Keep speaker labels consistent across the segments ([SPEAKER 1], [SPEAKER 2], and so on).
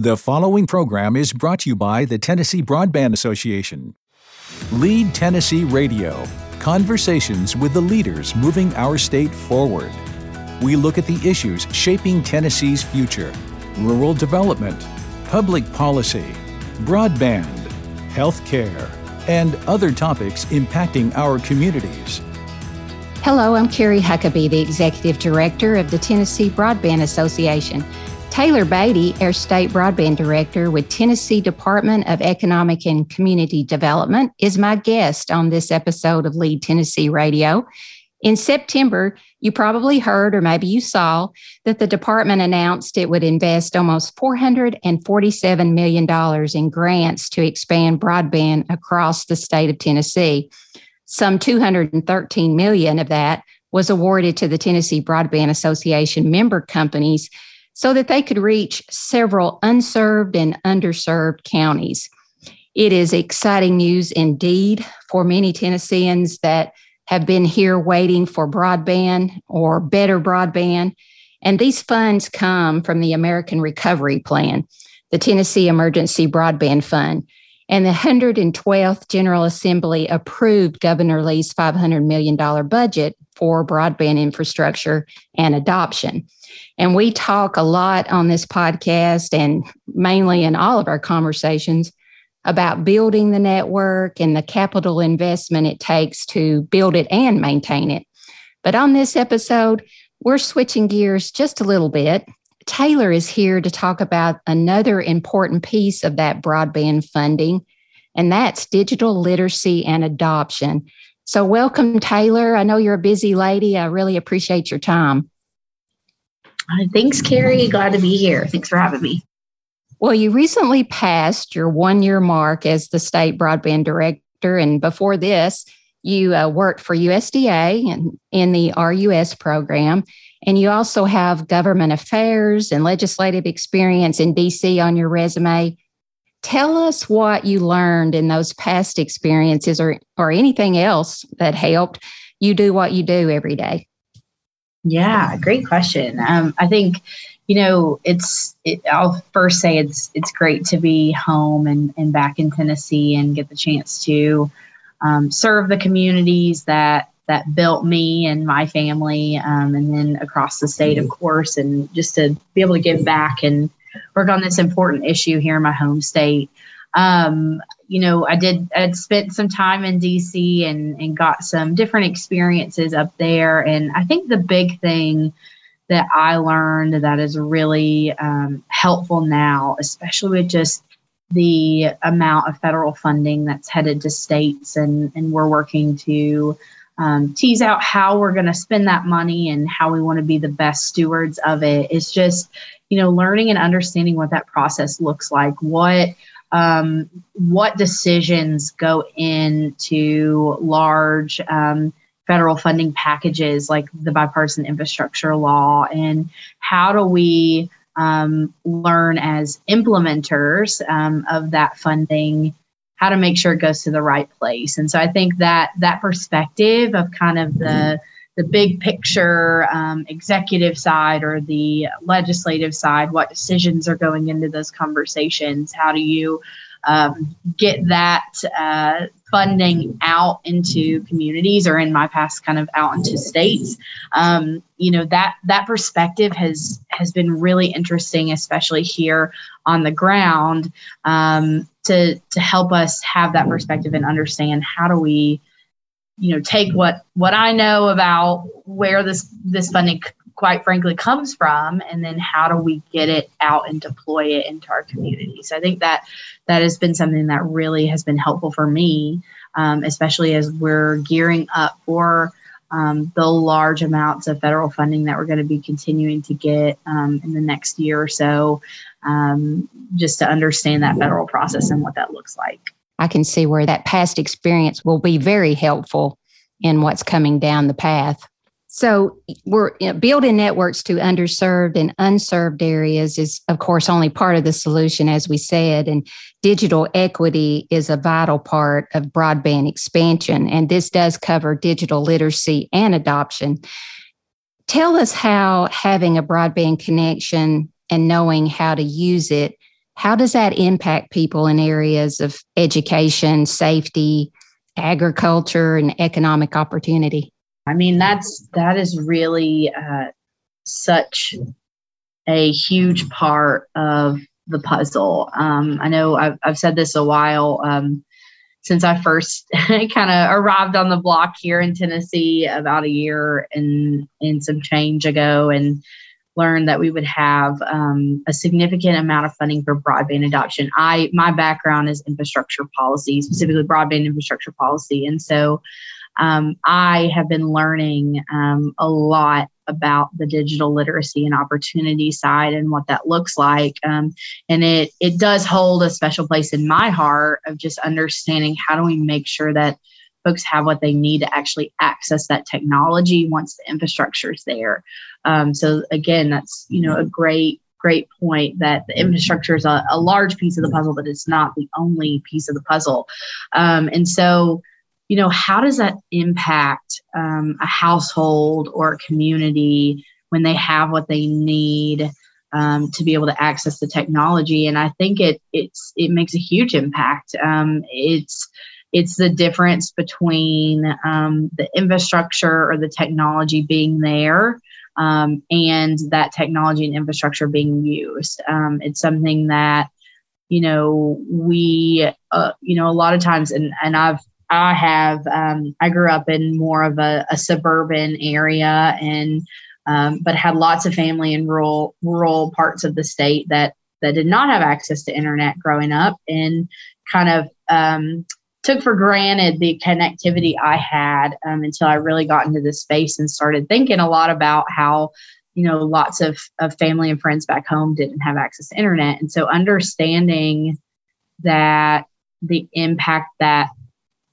[SPEAKER 1] The following program is brought to you by the Tennessee Broadband Association. Lead Tennessee Radio Conversations with the leaders moving our state forward. We look at the issues shaping Tennessee's future rural development, public policy, broadband, health care, and other topics impacting our communities.
[SPEAKER 2] Hello, I'm Carrie Huckabee, the Executive Director of the Tennessee Broadband Association. Taylor Beatty, our state broadband director with Tennessee Department of Economic and Community Development, is my guest on this episode of Lead Tennessee Radio. In September, you probably heard, or maybe you saw, that the department announced it would invest almost $447 million in grants to expand broadband across the state of Tennessee. Some 213 million of that was awarded to the Tennessee Broadband Association member companies so that they could reach several unserved and underserved counties. It is exciting news indeed for many Tennesseans that have been here waiting for broadband or better broadband. And these funds come from the American Recovery Plan, the Tennessee Emergency Broadband Fund. And the 112th General Assembly approved Governor Lee's $500 million budget for broadband infrastructure and adoption. And we talk a lot on this podcast and mainly in all of our conversations about building the network and the capital investment it takes to build it and maintain it. But on this episode, we're switching gears just a little bit. Taylor is here to talk about another important piece of that broadband funding, and that's digital literacy and adoption. So, welcome, Taylor. I know you're a busy lady. I really appreciate your time.
[SPEAKER 3] Uh, thanks, Carrie. Glad to be here. Thanks for having me.
[SPEAKER 2] Well, you recently passed your one year mark as the state broadband director. And before this, you uh, worked for USDA and in the RUS program. And you also have government affairs and legislative experience in DC on your resume. Tell us what you learned in those past experiences or, or anything else that helped you do what you do every day.
[SPEAKER 3] Yeah, great question. Um, I think, you know, it's, it, I'll first say it's, it's great to be home and, and back in Tennessee and get the chance to um, serve the communities that, that built me and my family, um, and then across the state, of course, and just to be able to give back and work on this important issue here in my home state. Um, you know, I did, I'd spent some time in DC and, and got some different experiences up there. And I think the big thing that I learned that is really um, helpful now, especially with just the amount of federal funding that's headed to states, and, and we're working to um, tease out how we're going to spend that money and how we want to be the best stewards of it. It's just, you know, learning and understanding what that process looks like, what um, what decisions go into large um, federal funding packages like the bipartisan infrastructure law, and how do we um, learn as implementers um, of that funding how to make sure it goes to the right place. And so I think that that perspective of kind of the the big picture um, executive side or the legislative side, what decisions are going into those conversations? How do you um, get that uh, funding out into communities or in my past kind of out into states um, you know that that perspective has has been really interesting especially here on the ground um, to to help us have that perspective and understand how do we you know take what what i know about where this this funding quite frankly comes from and then how do we get it out and deploy it into our communities i think that that has been something that really has been helpful for me um, especially as we're gearing up for um, the large amounts of federal funding that we're going to be continuing to get um, in the next year or so um, just to understand that federal process and what that looks like
[SPEAKER 2] I can see where that past experience will be very helpful in what's coming down the path. So, we're you know, building networks to underserved and unserved areas is, of course, only part of the solution, as we said. And digital equity is a vital part of broadband expansion. And this does cover digital literacy and adoption. Tell us how having a broadband connection and knowing how to use it how does that impact people in areas of education, safety, agriculture, and economic opportunity?
[SPEAKER 3] I mean, that's that is really uh, such a huge part of the puzzle. Um, I know I've, I've said this a while um, since I first kind of arrived on the block here in Tennessee about a year and and some change ago, and learned that we would have um, a significant amount of funding for broadband adoption. I my background is infrastructure policy, specifically broadband infrastructure policy, and so um, I have been learning um, a lot about the digital literacy and opportunity side and what that looks like. Um, and it it does hold a special place in my heart of just understanding how do we make sure that folks have what they need to actually access that technology once the infrastructure is there. Um, so again, that's you know a great great point that the infrastructure is a, a, large piece of the puzzle, but it's not the only piece of the puzzle. Um, and so, you know, how does that impact um, a household or a community when they have what they need? Um, to be able to access the technology, and I think it it's it makes a huge impact. Um, it's it's the difference between um, the infrastructure or the technology being there um, and that technology and infrastructure being used. Um, it's something that you know we uh, you know a lot of times and and I've I have um, I grew up in more of a, a suburban area and um, but had lots of family in rural rural parts of the state that that did not have access to internet growing up and kind of um, took for granted the connectivity I had um, until I really got into this space and started thinking a lot about how, you know, lots of, of family and friends back home didn't have access to internet. And so understanding that the impact that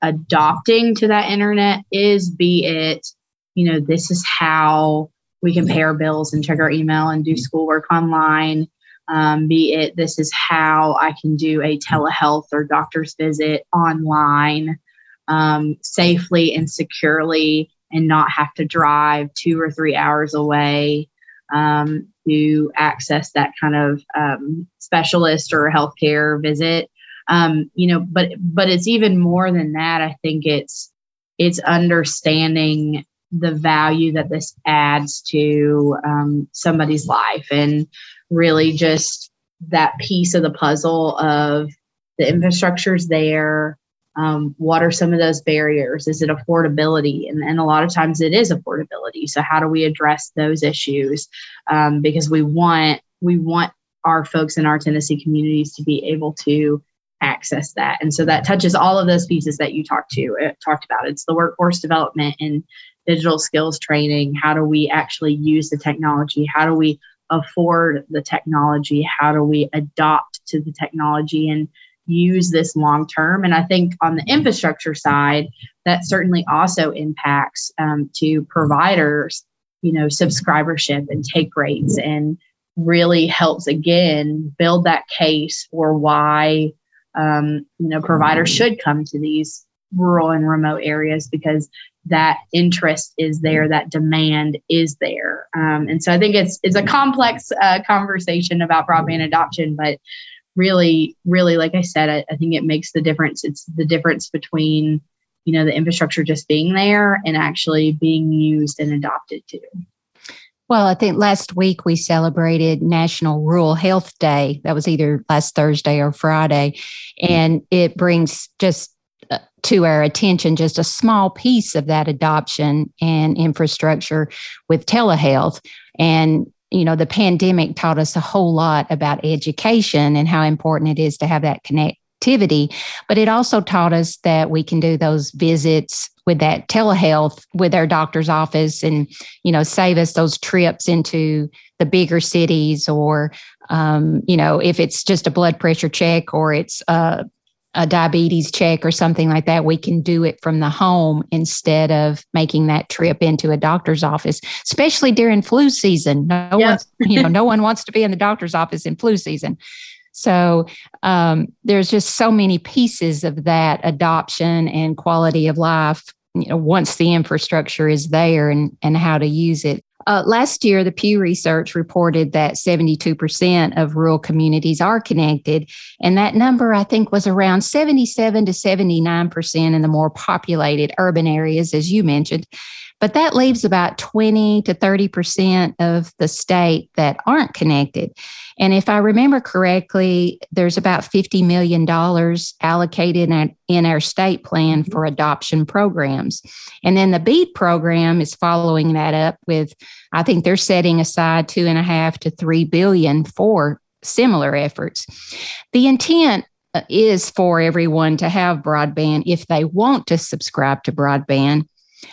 [SPEAKER 3] adopting to that internet is, be it, you know, this is how we can pay our bills and check our email and do schoolwork online um, be it this is how I can do a telehealth or doctor's visit online um, safely and securely and not have to drive two or three hours away um, to access that kind of um, specialist or healthcare visit. Um, you know, but but it's even more than that. I think it's it's understanding the value that this adds to um, somebody's life and really just that piece of the puzzle of the infrastructure's there. Um, what are some of those barriers? Is it affordability? And, and a lot of times it is affordability. So how do we address those issues? Um, because we want we want our folks in our Tennessee communities to be able to access that. And so that touches all of those pieces that you talked to uh, talked about. It's the workforce development and digital skills training. How do we actually use the technology? How do we afford the technology? How do we adopt to the technology and use this long term? And I think on the infrastructure side, that certainly also impacts um, to providers, you know, subscribership and take rates and really helps again build that case for why um, you know providers should come to these rural and remote areas because that interest is there, that demand is there. Um, and so I think it's it's a complex uh, conversation about broadband adoption, but really, really, like I said, I, I think it makes the difference. It's the difference between you know the infrastructure just being there and actually being used and adopted too.
[SPEAKER 2] Well, I think last week we celebrated National Rural Health Day. That was either last Thursday or Friday. And it brings just to our attention just a small piece of that adoption and infrastructure with telehealth. And, you know, the pandemic taught us a whole lot about education and how important it is to have that connectivity. But it also taught us that we can do those visits with that telehealth with our doctor's office and you know save us those trips into the bigger cities or um, you know if it's just a blood pressure check or it's uh, a diabetes check or something like that, we can do it from the home instead of making that trip into a doctor's office, especially during flu season. No yep. one's, you know, no one wants to be in the doctor's office in flu season. So um, there's just so many pieces of that adoption and quality of life. You know, once the infrastructure is there and and how to use it. Uh, last year, the Pew Research reported that 72% of rural communities are connected. And that number, I think, was around 77 to 79% in the more populated urban areas, as you mentioned. But that leaves about 20 to 30% of the state that aren't connected. And if I remember correctly, there's about $50 million allocated in our state plan mm-hmm. for adoption programs. And then the BEAD program is following that up with, I think they're setting aside two and a half to three billion for similar efforts. The intent uh, is for everyone to have broadband if they want to subscribe to broadband.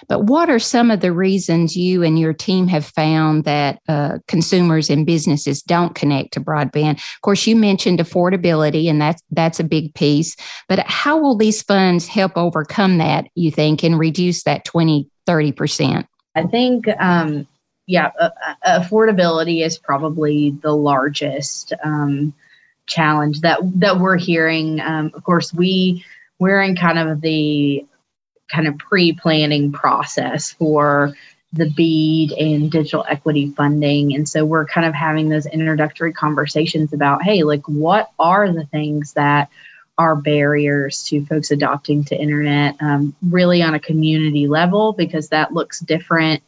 [SPEAKER 2] But what are some of the reasons you and your team have found that uh, consumers and businesses don't connect to broadband? Of course, you mentioned affordability, and that's that's a big piece. But how will these funds help overcome that? You think and reduce that 20, 30 percent?
[SPEAKER 3] I think. Um, yeah, uh, uh, affordability is probably the largest um, challenge that that we're hearing. Um, of course, we we're in kind of the kind of pre-planning process for the BEAD and digital equity funding. And so we're kind of having those introductory conversations about, hey, like what are the things that are barriers to folks adopting to internet um, really on a community level because that looks different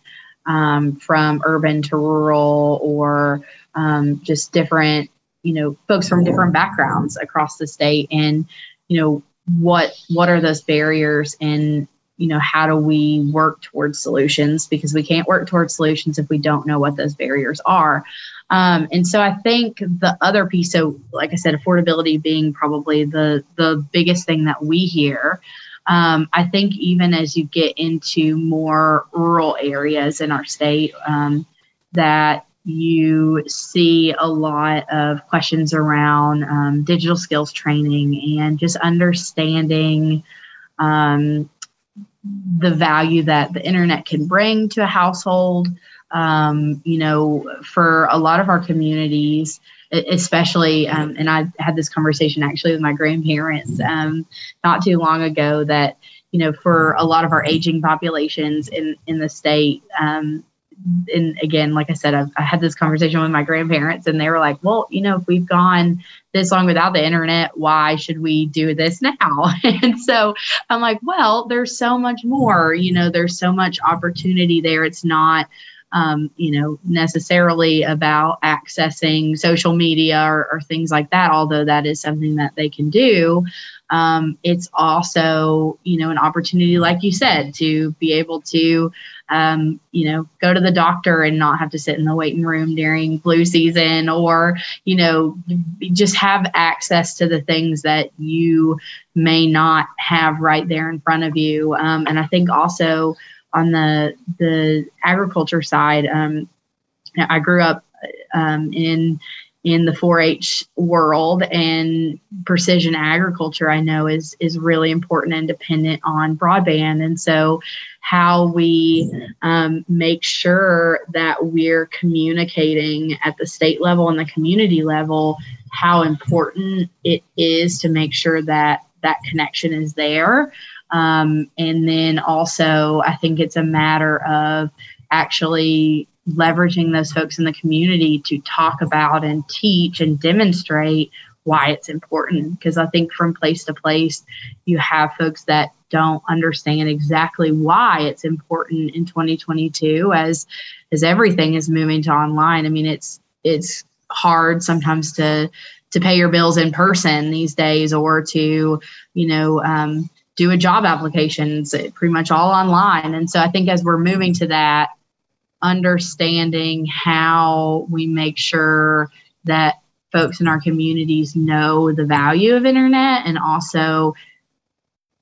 [SPEAKER 3] um, from urban to rural or um, just different you know folks from different backgrounds across the state and you know what what are those barriers and you know how do we work towards solutions? Because we can't work towards solutions if we don't know what those barriers are. Um, and so i think the other piece so like i said affordability being probably the the biggest thing that we hear. Um, i think even as you get into more rural areas in our state um, that you see a lot of questions around um, digital skills training and just understanding um, the value that the internet can bring to a household. Um, you know, for a lot of our communities, especially, um, and I had this conversation actually with my grandparents um, not too long ago that, you know, for a lot of our aging populations in, in the state, um, and again, like I said, I've, I had this conversation with my grandparents, and they were like, "Well, you know, if we've gone this long without the internet, why should we do this now?" and so I'm like, "Well, there's so much more. You know, there's so much opportunity there. It's not." Um, you know, necessarily about accessing social media or, or, things like that, although that is something that they can do. Um, it's also, you know, an opportunity, like you said, to be able to um, you know, go to the doctor and not have to sit in the waiting room during flu season or, you know, just have access to the things that you may not have right there in front of you. Um, and I think also on the, the agriculture side, um, I grew up um, in in the 4-H world and precision agriculture I know is is really important and dependent on broadband. And so how we um, make sure that we're communicating at the state level and the community level how important it is to make sure that that connection is there. Um, and then also I think it's a matter of actually leveraging those folks in the community to talk about and teach and demonstrate why it's important. Because I think from place to place, you have folks that don't understand exactly why it's important in 2022 as as everything is moving to online. I mean, it's it's hard sometimes to to pay your bills in person these days or to you know um, do a job applications pretty much all online and so i think as we're moving to that understanding how we make sure that folks in our communities know the value of internet and also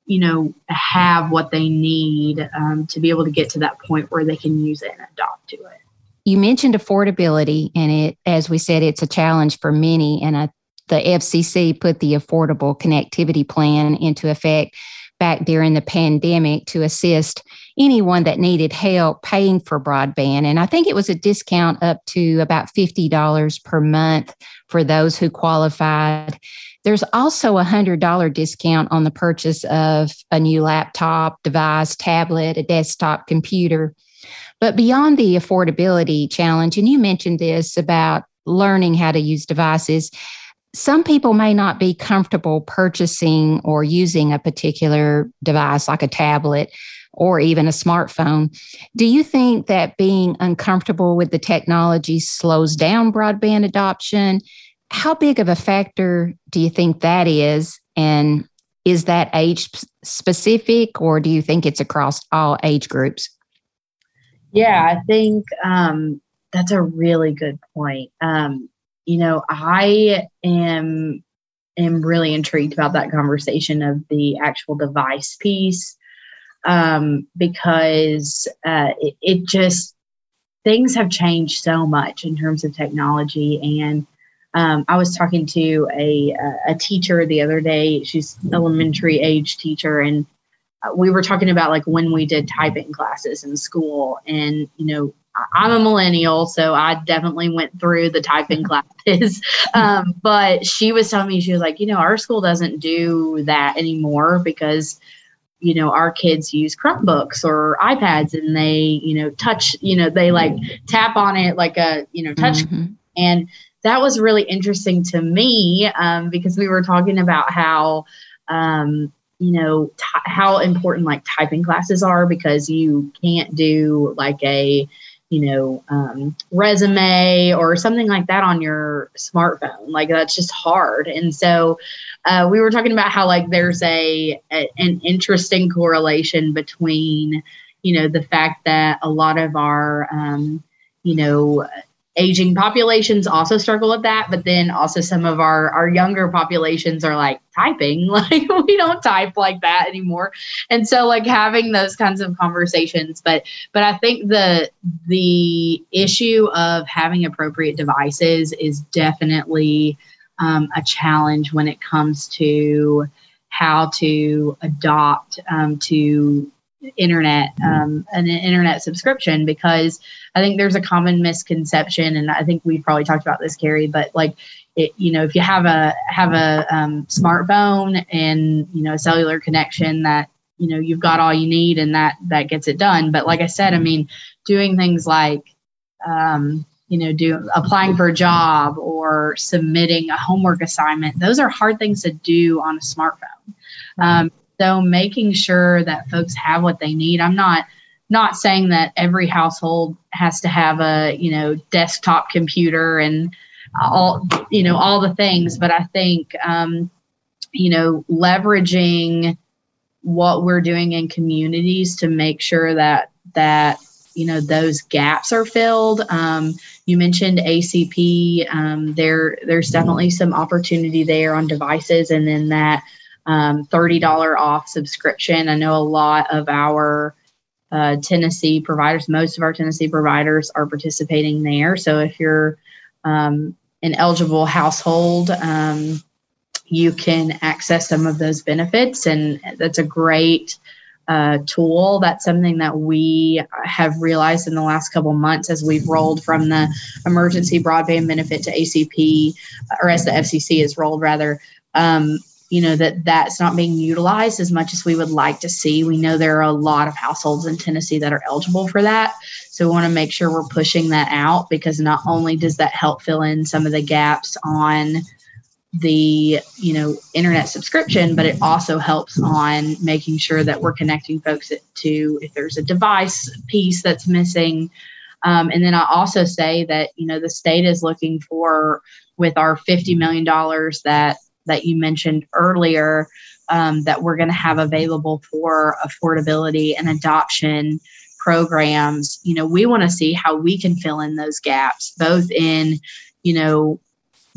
[SPEAKER 3] you know have what they need um, to be able to get to that point where they can use it and adopt to it.
[SPEAKER 2] You mentioned affordability and it as we said it's a challenge for many and I, the fcc put the affordable connectivity plan into effect back during the pandemic to assist anyone that needed help paying for broadband. And I think it was a discount up to about $50 per month for those who qualified. There's also a $100 discount on the purchase of a new laptop, device, tablet, a desktop computer. But beyond the affordability challenge, and you mentioned this about learning how to use devices, some people may not be comfortable purchasing or using a particular device like a tablet or even a smartphone. Do you think that being uncomfortable with the technology slows down broadband adoption? How big of a factor do you think that is? And is that age specific or do you think it's across all age groups?
[SPEAKER 3] Yeah, I think um, that's a really good point. Um, you know, I am am really intrigued about that conversation of the actual device piece um, because uh, it, it just things have changed so much in terms of technology and um, I was talking to a a teacher the other day. She's elementary age teacher, and uh, we were talking about like when we did typing classes in school. And you know, I'm a millennial, so I definitely went through the typing classes. um, but she was telling me she was like, you know, our school doesn't do that anymore because you know our kids use chromebooks or ipads and they you know touch you know they like tap on it like a you know touch mm-hmm. and that was really interesting to me um, because we were talking about how um, you know t- how important like typing classes are because you can't do like a you know um, resume or something like that on your smartphone. Like that's just hard. And so uh, we were talking about how like there's a, a an interesting correlation between you know the fact that a lot of our um, you know aging populations also struggle with that but then also some of our our younger populations are like typing. Like we don't type like that anymore. And so like having those kinds of conversations but but i think the the issue of having appropriate devices is definitely um, a challenge when it comes to how to adopt um, to internet um, an internet subscription because I think there's a common misconception, and I think we've probably talked about this, Carrie, but like it, you know, if you have a have a um, smartphone and you know a cellular connection, that you know you've got all you need, and that that gets it done. But like I said, I mean, doing things like um, you know, do applying for a job or submitting a homework assignment, those are hard things to do on a smartphone. Um, so making sure that folks have what they need. I'm not not saying that every household has to have a you know desktop computer and all you know all the things, but I think um, you know leveraging what we're doing in communities to make sure that that you know those gaps are filled. Um, you mentioned ACP. Um, there, there's definitely some opportunity there on devices, and then that um, $30 off subscription. I know a lot of our uh, Tennessee providers, most of our Tennessee providers are participating there. So if you're um, an eligible household, um, you can access some of those benefits, and that's a great uh, tool. That's something that we have realized in the last couple months as we've rolled from the emergency broadband benefit to ACP, or as the FCC has rolled rather. Um, you know that that's not being utilized as much as we would like to see. We know there are a lot of households in tennessee that are eligible for that. So we want to make sure we're pushing that out because not only does that help fill in some of the gaps on the you know internet subscription but it also helps on making sure that we're connecting folks to if there's a device piece that's missing. Um, and then i also say that you know the state is looking for with our $50 million that that you mentioned earlier um, that we're going to have available for affordability and adoption programs. You know we want to see how we can fill in those gaps both in you know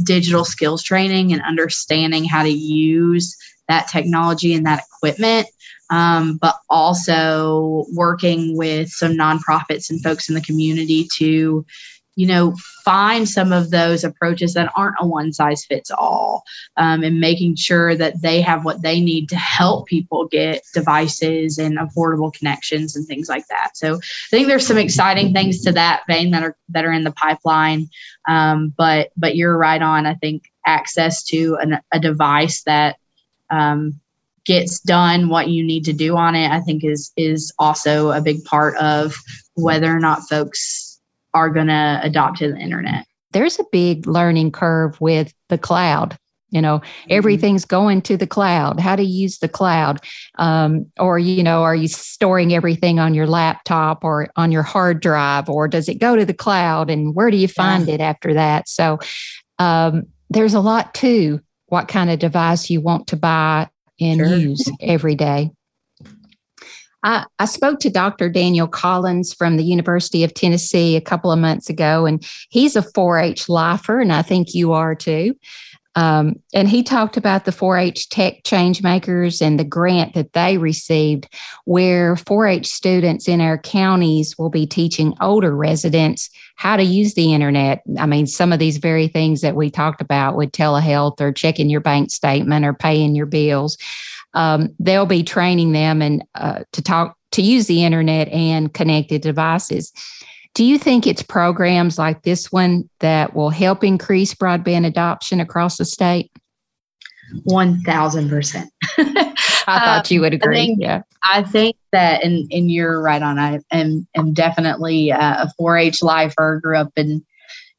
[SPEAKER 3] digital skills training and understanding how to use that technology and that equipment um, but also working with some nonprofits and folks in the community to you know, find some of those approaches that aren't a one size fits all um, and making sure that they have what they need to help people get devices and affordable connections and things like that. So I think there's some exciting things to that vein that are that are in the pipeline. Um, but but you're right on. I think access to an, a device that um, gets done what you need to do on it i think is is also a big part of whether or not folks are going to adopt to the internet.
[SPEAKER 2] There's a big learning curve with the cloud. You know, mm-hmm. everything's going to the cloud. How to use the cloud, um, or you know, are you storing everything on your laptop or on your hard drive, or does it go to the cloud? And where do you find yeah. it after that? So, um, there's a lot to what kind of device you want to buy and sure. use every day. I, I, spoke to Dr. Daniel Collins from the University of Tennessee a couple of months ago, and he's a 4 H lifer, and I think you are too. Um, and he talked about the 4 H Tech Changemakers and the grant that they received, where 4 H students in our counties will be teaching older residents how to use the internet. I mean, some of these very things that we talked about with telehealth or checking your bank statement or paying your bills. Um, they'll be training them and uh, to talk to use the internet and connected devices. Do you think it's programs like this one that will help increase broadband adoption across the state?
[SPEAKER 3] 1000%.
[SPEAKER 2] I thought you would um, agree.
[SPEAKER 3] I think,
[SPEAKER 2] yeah.
[SPEAKER 3] I think that, and, and you're right on. I am, am definitely a 4 H lifer, grew up and,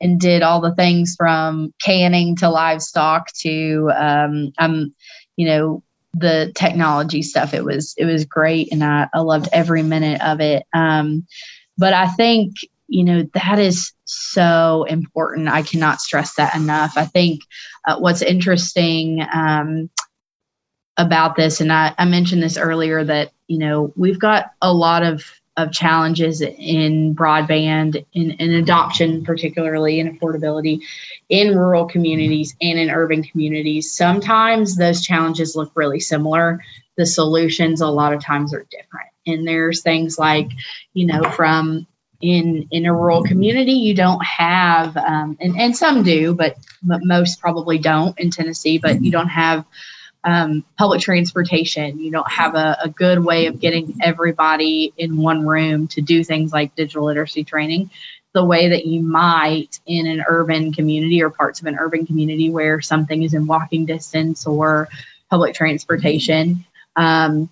[SPEAKER 3] and did all the things from canning to livestock to, um, I'm, you know, the technology stuff. It was, it was great. And I, I loved every minute of it. Um, but I think, you know, that is so important. I cannot stress that enough. I think uh, what's interesting um, about this, and I, I mentioned this earlier, that, you know, we've got a lot of of challenges in broadband in, in adoption particularly in affordability in rural communities and in urban communities. Sometimes those challenges look really similar. The solutions a lot of times are different. And there's things like you know from in in a rural community you don't have um, and, and some do but, but most probably don't in tennessee but you don't have um, public transportation you don't have a, a good way of getting everybody in one room to do things like digital literacy training. The way that you might in an urban community or parts of an urban community where something is in walking distance or public transportation um,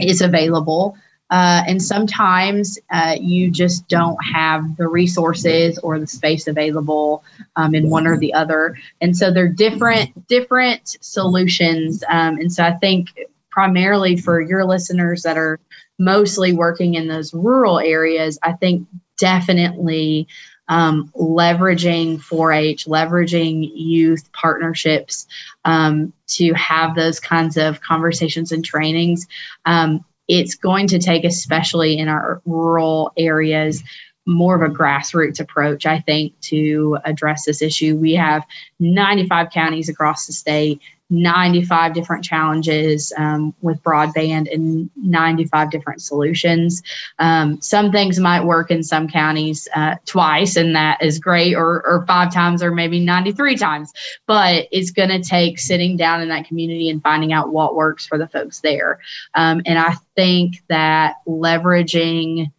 [SPEAKER 3] is available uh, and sometimes uh, you just don't have the resources or the space available um, in one or the other. And so they're different, different solutions. Um, and so I think primarily for your listeners that are mostly working in those rural areas, I think definitely um, leveraging 4 H, leveraging youth partnerships um, to have those kinds of conversations and trainings um, it's going to take, especially in our rural areas, more of a grassroots approach, I think, to address this issue. We have 95 counties across the state 95 different challenges um, with broadband and 95 different solutions. Um, some things might work in some counties uh, twice, and that is great, or, or five times, or maybe 93 times. But it's going to take sitting down in that community and finding out what works for the folks there. Um, and I think that leveraging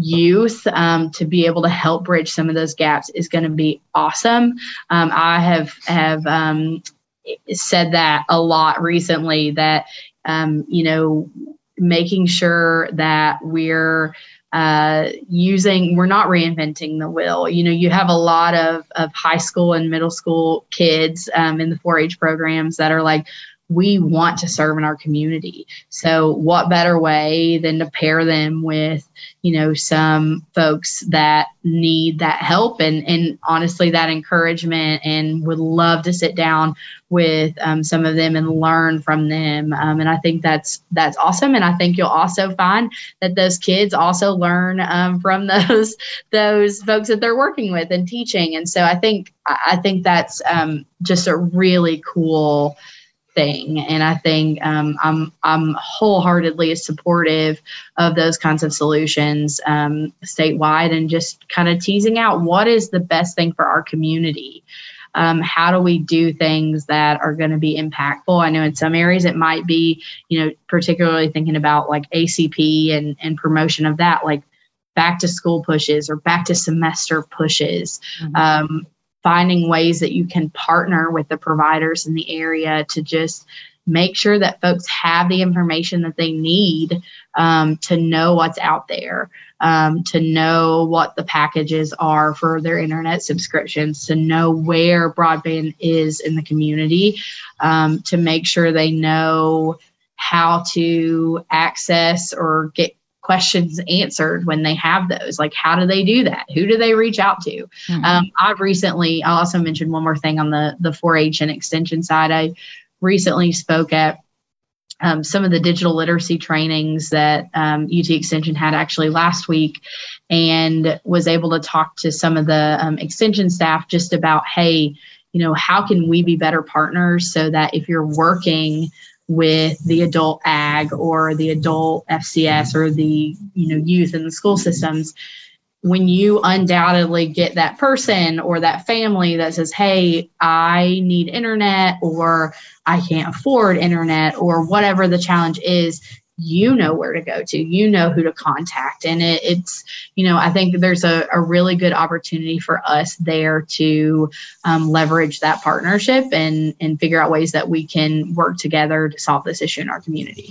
[SPEAKER 3] youth um, to be able to help bridge some of those gaps is going to be awesome. Um, I have have um, said that a lot recently that um, you know making sure that we're uh, using we're not reinventing the wheel. You know you have a lot of, of high school and middle school kids um, in the 4-h programs that are like we want to serve in our community. So, what better way than to pair them with, you know, some folks that need that help and, and honestly, that encouragement and would love to sit down with um, some of them and learn from them. Um, and I think that's that's awesome. And I think you'll also find that those kids also learn um, from those those folks that they're working with and teaching. And so I think I think that's um, just a really cool thing. And I think um, I'm I'm wholeheartedly supportive of those kinds of solutions um, statewide, and just kind of teasing out what is the best thing for our community. Um, how do we do things that are going to be impactful? I know in some areas it might be, you know, particularly thinking about like ACP and and promotion of that, like back to school pushes or back to semester pushes. Mm-hmm. Um, finding ways that you can partner with the providers in the area to just make sure that folks have the information that they need um, to know what's out there, um, to know what the packages are for their internet subscriptions, to know where broadband is in the community, um, to make sure they know how to access or get questions answered when they have those. Like how do they do that? Who do they reach out to? Mm-hmm. um, i've recently i also mentioned one more thing on the the 4-h and extension side. I recently spoke at um, some of the digital literacy trainings that um, ut extension had actually last week and was able to talk to some of the um, extension staff just about hey you know how can we be better partners so that if you're working with the adult ag or the adult FCS or the you know youth in the school systems when you undoubtedly get that person or that family that says hey i need internet or i can't afford internet or whatever the challenge is you know where to go to you know who to contact and it, it's you know i think there's a, a really good opportunity for us there to um, leverage that partnership and and figure out ways that we can work together to solve this issue in our community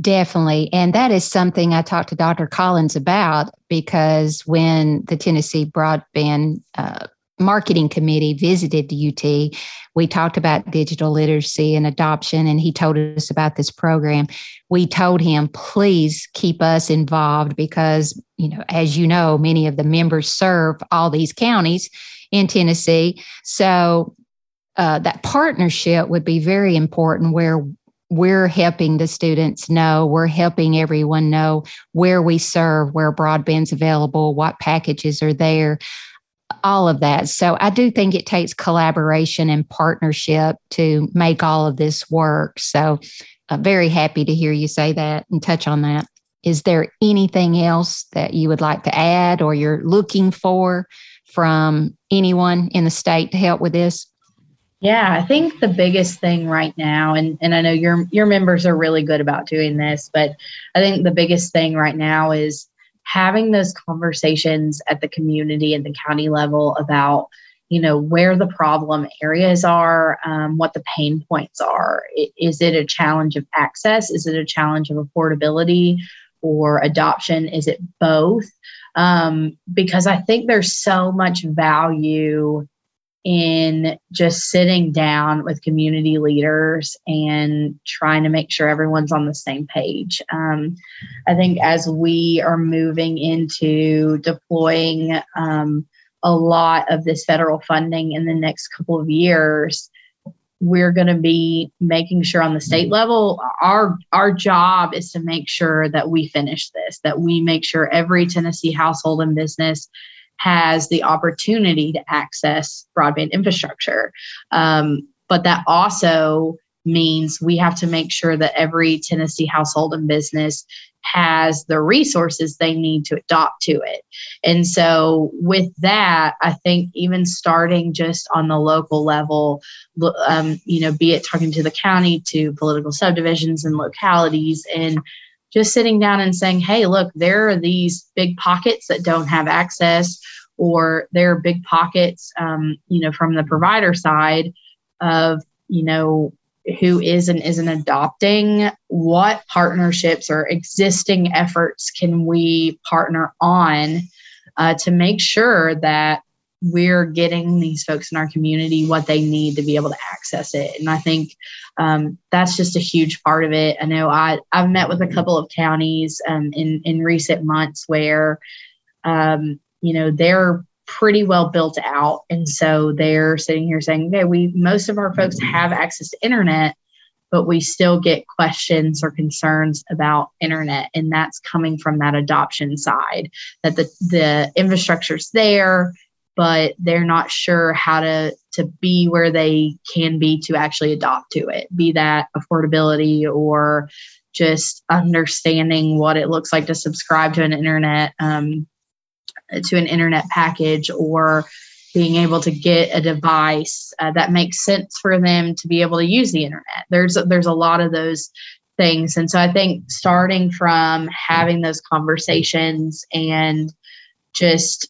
[SPEAKER 2] Definitely. And that is something I talked to Dr. Collins about because when the Tennessee Broadband uh, marketing committee visited the UT, we talked about digital literacy and adoption, and he told us about this program. We told him, please keep us involved because, you know, as you know, many of the members serve all these counties in Tennessee. So uh, that partnership would be very important where we're helping the students know, we're helping everyone know where we serve, where broadband's available, what packages are there all of that. So I do think it takes collaboration and partnership to make all of this work. So I'm very happy to hear you say that and touch on that. Is there anything else that you would like to add or you're looking for from anyone in the state to help with this?
[SPEAKER 3] Yeah, I think the biggest thing right now, and, and I know your your members are really good about doing this, but I think the biggest thing right now is having those conversations at the community and the county level about you know where the problem areas are um, what the pain points are. Is it a challenge of access? Is it a challenge of affordability or adoption? Is it both? Um, because i think there's so much value in just sitting down with community leaders and trying to make sure everyone's on the same page. Um, I think as we are moving into deploying um, a lot of this federal funding in the next couple of years, we're going to be making sure on the state level our our job is to make sure that we finish this that we make sure every tennessee household and business has the opportunity to access broadband infrastructure. Um, but that also means we have to make sure that every Tennessee household and business has the resources they need to adopt to it. And so, with that, I think even starting just on the local level, um, you know, be it talking to the county, to political subdivisions and localities, and just sitting down and saying, hey, look, there are these big pockets that don't have access, or there are big pockets, um, you know, from the provider side of, you know, who is and isn't adopting, what partnerships or existing efforts can we partner on uh, to make sure that we're getting these folks in our community what they need to be able to access it. And I think um, that's just a huge part of it. I know I, I've met with a couple of counties um, in, in recent months where, um, you know, they're pretty well built out. And so they're sitting here saying, okay, we, most of our folks have access to internet, but we still get questions or concerns about internet. And that's coming from that adoption side that the, the infrastructure's there but they're not sure how to to be where they can be to actually adopt to it be that affordability or just understanding what it looks like to subscribe to an internet um, to an internet package or being able to get a device uh, that makes sense for them to be able to use the internet. There's there's a lot of those things. And so i think starting from having those conversations and just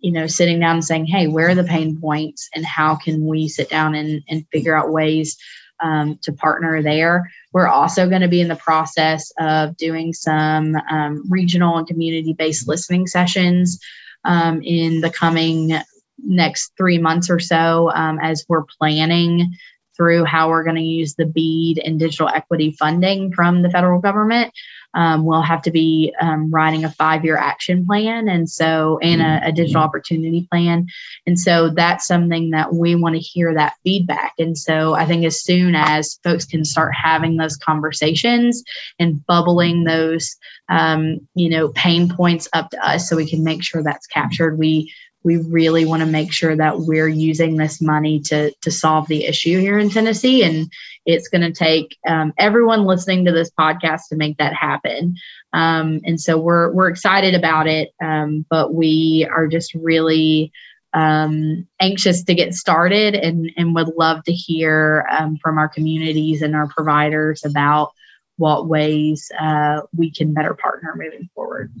[SPEAKER 3] you know, sitting down and saying, hey, where are the pain points and how can we sit down and, and figure out ways um, to partner there. We're also going to be in the process of doing some um, regional and community based listening sessions um, in the coming next three months or so um, as we're planning through how we're going to use the BEAD and digital equity funding from the federal government. Um, we'll have to be um, writing a five year action plan and so and a, a, digital opportunity plan and so that's something that we want to hear that feedback and so i think as soon as folks can start having those conversations and bubbling those um, you know pain points up to us so we can make sure that's captured we we really want to make sure that we're using this money to to solve the issue here in Tennessee, and it's going to take um, everyone listening to this podcast to make that happen. Um, and so we're we're excited about it, um, but we are just really um, anxious to get started, and and would love to hear um, from our communities and our providers about what ways uh, we can better partner moving forward.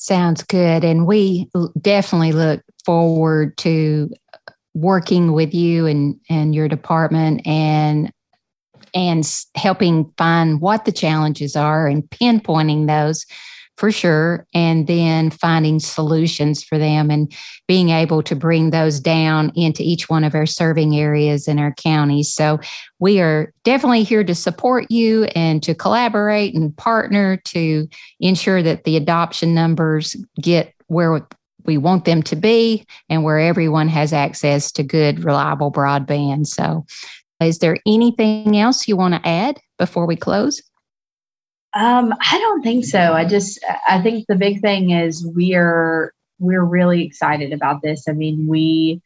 [SPEAKER 2] Sounds good. And we definitely look forward to working with you and, and your department and and helping find what the challenges are and pinpointing those for sure, and then finding solutions for them and being able to bring those down into each one of our serving areas in our counties. So we are definitely here to support you and to collaborate and partner to ensure that the adoption numbers get where we want them to be and where everyone has access to good, reliable broadband. So, is there anything else you want to add before we close?
[SPEAKER 3] Um, I don't think so. I just I think the big thing is we're we're really excited about this. I mean, we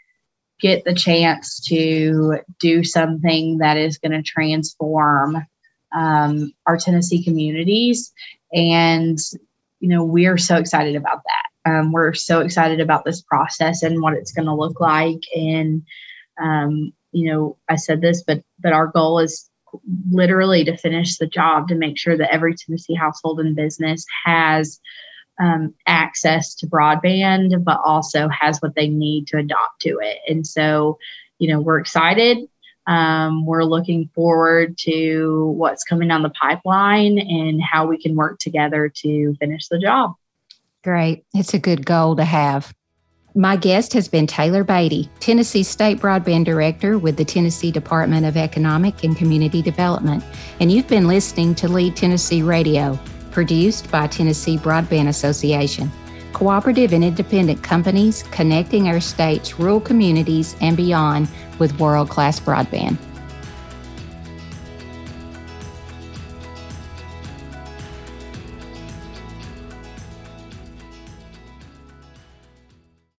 [SPEAKER 3] get the chance to do something that is going to transform um, our Tennessee communities, and you know we're so excited about that. Um, we're so excited about this process and what it's going to look like. And um, you know, I said this, but but our goal is literally to finish the job to make sure that every Tennessee household and business has um, access to broadband, but also has what they need to adopt to it. And so, you know, we're excited. Um, we're looking forward to what's coming down the pipeline and how we can work together to finish the job.
[SPEAKER 2] Great. It's a good goal to have. My guest has been Taylor Beatty, Tennessee State Broadband Director with the Tennessee Department of Economic and Community Development, and you've been listening to Lead Tennessee Radio, produced by Tennessee Broadband Association, cooperative and independent companies connecting our state's rural communities and beyond with world class broadband.